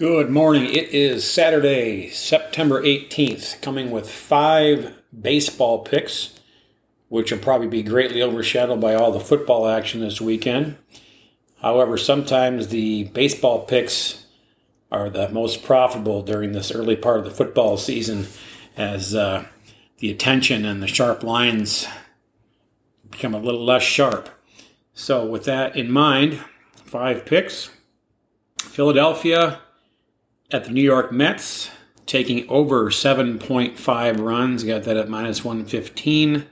Good morning. It is Saturday, September 18th, coming with five baseball picks, which will probably be greatly overshadowed by all the football action this weekend. However, sometimes the baseball picks are the most profitable during this early part of the football season as uh, the attention and the sharp lines become a little less sharp. So, with that in mind, five picks Philadelphia at the New York Mets, taking over 7.5 runs. Got that at minus 115.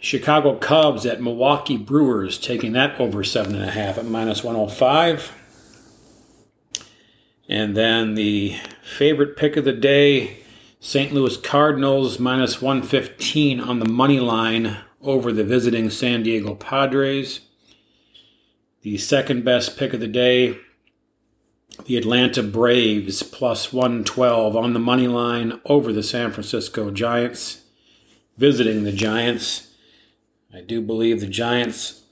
Chicago Cubs at Milwaukee Brewers, taking that over 7.5 at minus 105. And then the favorite pick of the day St. Louis Cardinals minus 115 on the money line over the visiting San Diego Padres. The second best pick of the day the Atlanta Braves plus 112 on the money line over the San Francisco Giants, visiting the Giants. I do believe the Giants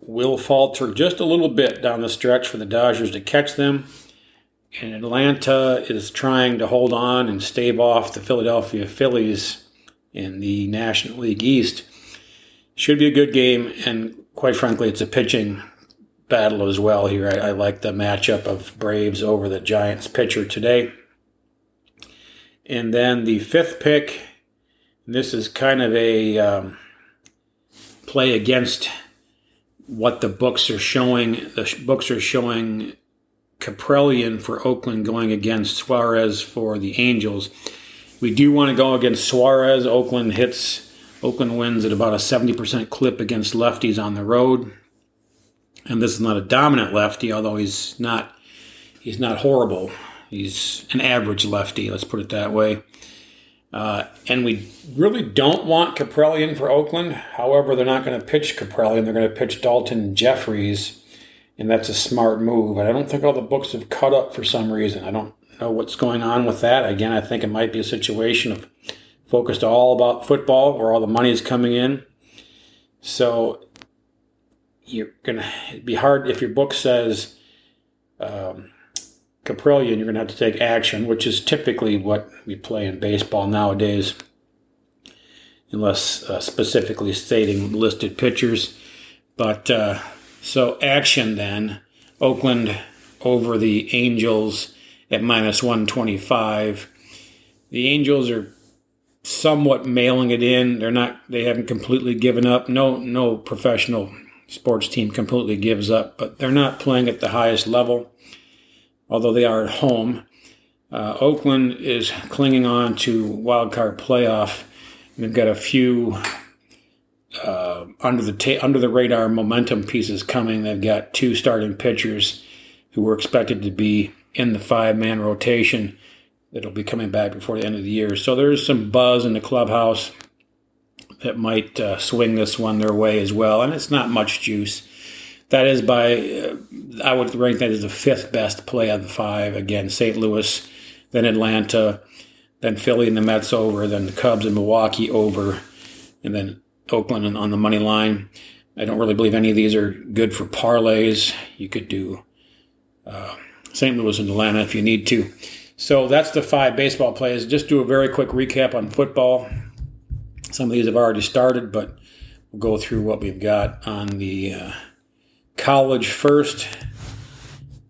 will falter just a little bit down the stretch for the Dodgers to catch them. And Atlanta is trying to hold on and stave off the Philadelphia Phillies in the National League East. Should be a good game, and quite frankly, it's a pitching battle as well here. I, I, like the matchup of Braves over the Giants pitcher today. And then the fifth pick, this is kind of a um, play against what the books are showing. The books are showing Kaprielian for Oakland going against Suarez for the Angels. We do want to go against Suarez. Oakland hits, Oakland wins at about a 70% clip against lefties on the road and this is not a dominant lefty, although he's not he's not horrible. He's an average lefty, let's put it that way. Uh, and we really don't want Kaprielian for Oakland. However, they're not going to pitch Kaprielian. They're going to pitch Daulton Jefferies, and that's a smart move. But I don't think all the books have cut up for some reason. I don't know what's going on with that. Again, I think it might be a situation of focused all about football, where all the money is coming in. So you're gonna be hard if your book says um, Kaprielian, you're gonna have to take action, which is typically what we play in baseball nowadays, unless uh, specifically stating listed pitchers. But uh, so action then, Oakland over the Angels at minus 125. The Angels are somewhat mailing it in. They're not. They haven't completely given up. No, no professional sports team completely gives up, but they're not playing at the highest level, although they are at home. Uh, Oakland is clinging on to wild card playoff. They've got a few uh, under the ta- under the radar momentum pieces coming. They've got two starting pitchers who were expected to be in the five man rotation that'll be coming back before the end of the year. So there's some buzz in the clubhouse that might uh, swing this one their way as well. And it's not much juice. That is by, uh, I would rank that as the fifth best play of the five. Again, St. Louis, then Atlanta, then Philly and the Mets over, then the Cubs and Milwaukee over, and then Oakland on the money line. I don't really believe any of these are good for parlays. You could do uh, St. Louis and Atlanta if you need to. So that's the five baseball plays. Just do a very quick recap on football. Some of these have already started, but we'll go through what we've got on the uh, college first.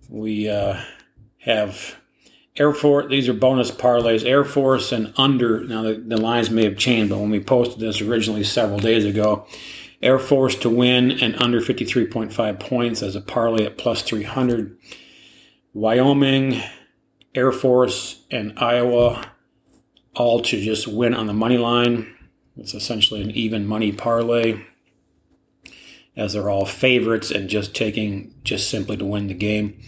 We uh, have Air Force, these are bonus parlays. Air Force and under, now the, the lines may have changed, but when we posted this originally several days ago, Air Force to win and under 53.5 points as a parlay at plus 300. Wyoming, Air Force, and Iowa all to just win on the money line it's essentially an even money parlay, as they're all favorites and just taking just simply to win the game.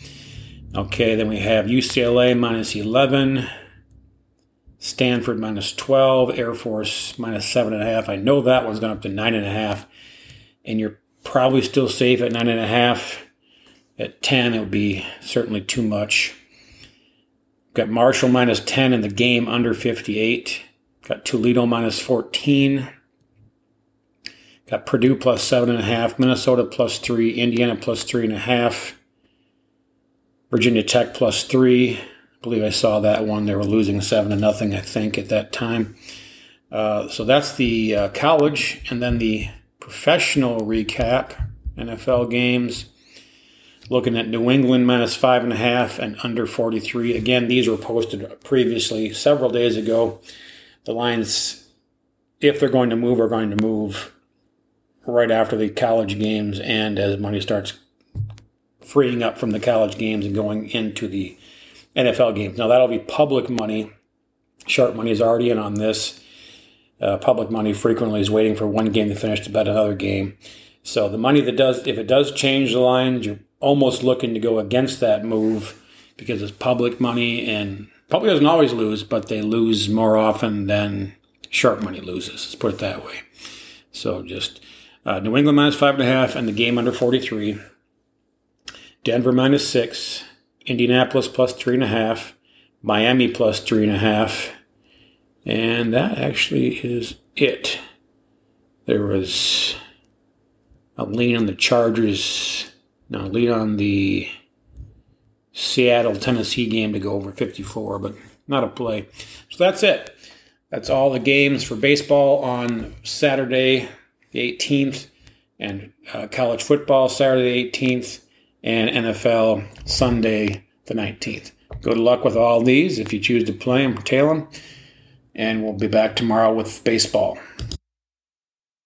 Okay, then we have UCLA minus 11, Stanford minus 12, Air Force minus 7.5. I know that one's gone up to 9.5, and and you're probably still safe at 9.5. At 10, it would be certainly too much. Got Marshall minus 10 in the game under 58. Got Toledo minus 14. Got Purdue plus 7.5. Minnesota plus 3. Indiana plus 3.5. Virginia Tech plus three. I believe I saw that one. They were losing seven to nothing, I think, at that time. Uh, so that's the uh, college, and then the professional recap NFL games. Looking at New England minus five and a half and under 43. Again, these were posted previously several days ago. The lines, if they're going to move, are going to move right after the college games and as money starts freeing up from the college games and going into the NFL games. Now, that'll be public money. Sharp money is already in on this. Uh, public money frequently is waiting for one game to finish to bet another game. So the money that does, if it does change the lines, you're almost looking to go against that move because it's public money and public doesn't always lose, but they lose more often than sharp money loses. Let's put it that way. So just uh, New England minus five and a half and the game under 43. Denver minus six. Indianapolis plus three and a half. Miami plus three and a half. And that actually is it. There was a lean on the Chargers. No, lean on the Seattle Tennessee game to go over 54, but not a play. So that's it. That's all the games for baseball on Saturday the 18th, and uh, college football Saturday the 18th, and NFL Sunday the 19th. Good luck with all these if you choose to play them, tail them, and we'll be back tomorrow with baseball.